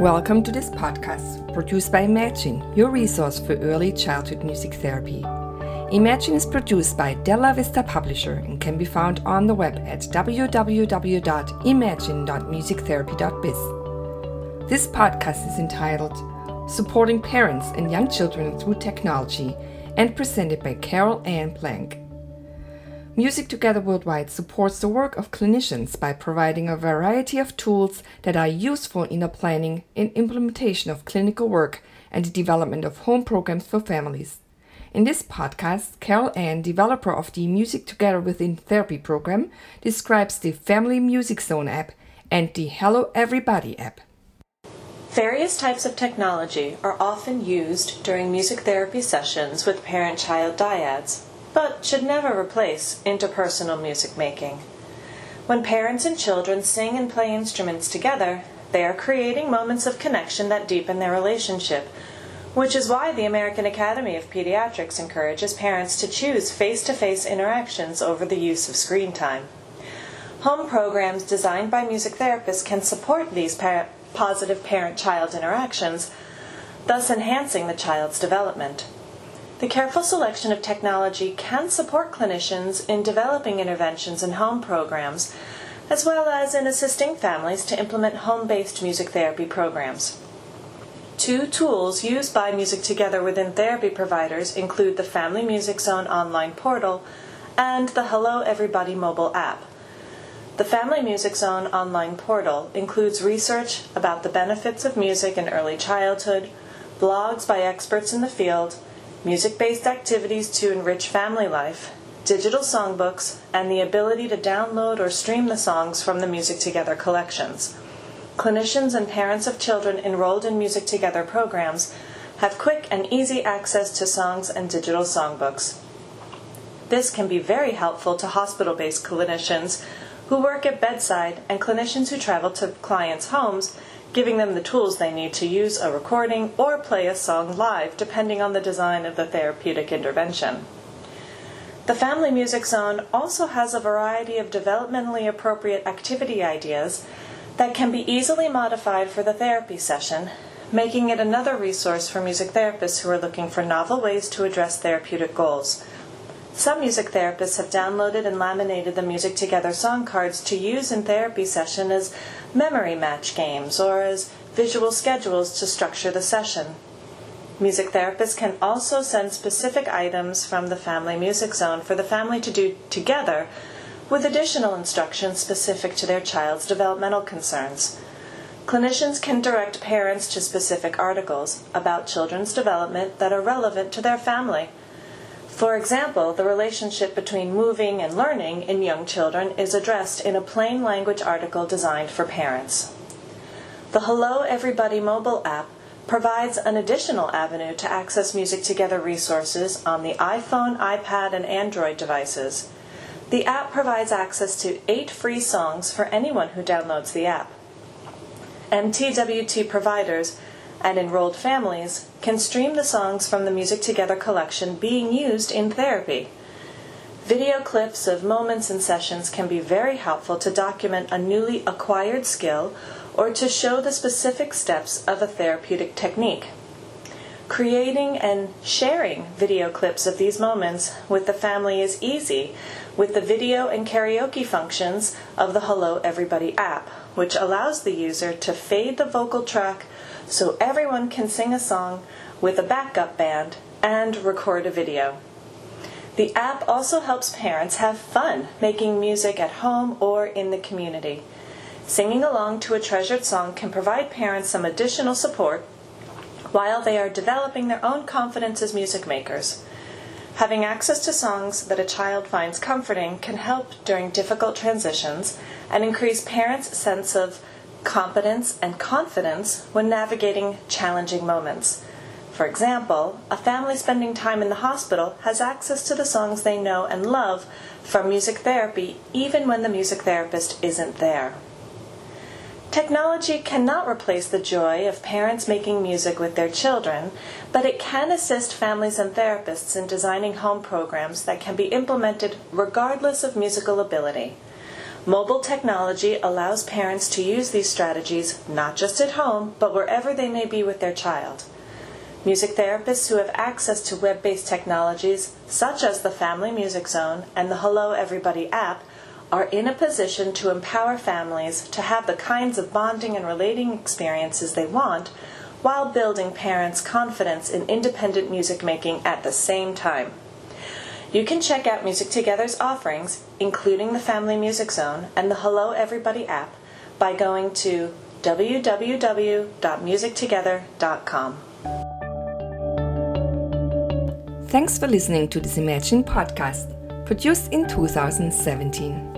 Welcome to this podcast, produced by Imagine, your resource for early childhood music therapy. Imagine is produced by Della Vista Publisher and can be found on the web at www.imagine.musictherapy.biz. This podcast is entitled Supporting Parents and Young Children Through Technology and presented by Carol Ann Blank. Music Together Worldwide supports the work of clinicians by providing a variety of tools that are useful in the planning and implementation of clinical work and the development of home programs for families. In this podcast, Carol Ann, developer of the Music Together Within Therapy program, describes the Family Music Zone app and the Hello Everybody app. Various types of technology are often used during music therapy sessions with parent child dyads but should never replace interpersonal music making. When parents and children sing and play instruments together, they are creating moments of connection that deepen their relationship, which is why the American Academy of Pediatrics encourages parents to choose face to face interactions over the use of screen time. Home programs designed by music therapists can support these par- positive parent child interactions, thus enhancing the child's development. The careful selection of technology can support clinicians in developing interventions and home programs, as well as in assisting families to implement home based music therapy programs. Two tools used by Music Together within therapy providers include the Family Music Zone online portal and the Hello Everybody mobile app. The Family Music Zone online portal includes research about the benefits of music in early childhood, blogs by experts in the field, music based activities to enrich family life, digital songbooks, and the ability to download or stream the songs from the Music Together collections. Clinicians and parents of children enrolled in Music Together programs have quick and easy access to songs and digital songbooks. This can be very helpful to hospital based clinicians who work at bedside and clinicians who travel to clients' homes giving them the tools they need to use a recording or play a song live, depending on the design of the therapeutic intervention. The Family Music Zone also has a variety of developmentally appropriate activity ideas that can be easily modified for the therapy session, making it another resource for music therapists who are looking for novel ways to address therapeutic goals. Some music therapists have downloaded and laminated the Music Together song cards to use in therapy session as memory match games or as visual schedules to structure the session. Music therapists can also send specific items from the Family Music Zone for the family to do together with additional instructions specific to their child's developmental concerns. Clinicians can direct parents to specific articles about children's development that are relevant to their family. For example, the relationship between moving and learning in young children is addressed in a plain language article designed for parents. The Hello Everybody mobile app provides an additional avenue to access Music Together resources on the iPhone, iPad, and Android devices. The app provides access to eight free songs for anyone who downloads the app. MTWT providers and enrolled families can stream the songs from the Music Together collection being used in therapy. Video clips of moments and sessions can be very helpful to document a newly acquired skill or to show the specific steps of a therapeutic technique. Creating and sharing video clips of these moments with the family is easy with the video and karaoke functions of the Hello Everybody app, which allows the user to fade the vocal track so everyone can sing a song with a backup band and record a video. The app also helps parents have fun making music at home or in the community. Singing along to a treasured song can provide parents some additional support while they are developing their own confidence as music makers. Having access to songs that a child finds comforting can help during difficult transitions and increase parents' sense of competence, and confidence when navigating challenging moments. For example, a family spending time in the hospital has access to the songs they know and love from music therapy even when the music therapist isn't there. Technology cannot replace the joy of parents making music with their children, but it can assist families and therapists in designing home programs that can be implemented regardless of musical ability. Mobile technology allows parents to use these strategies not just at home, but wherever they may be with their child. Music therapists who have access to web based technologies, such as the Family Music Zone and the Hello Everybody app, are in a position to empower families to have the kinds of bonding and relating experiences they want while building parents' confidence in independent music making at the same time. You can check out Music Together's offerings, including the Family Music Zone and the Hello Everybody app, by going to www.musictogether.com. Thanks for listening to this Imagine podcast, produced in 2017.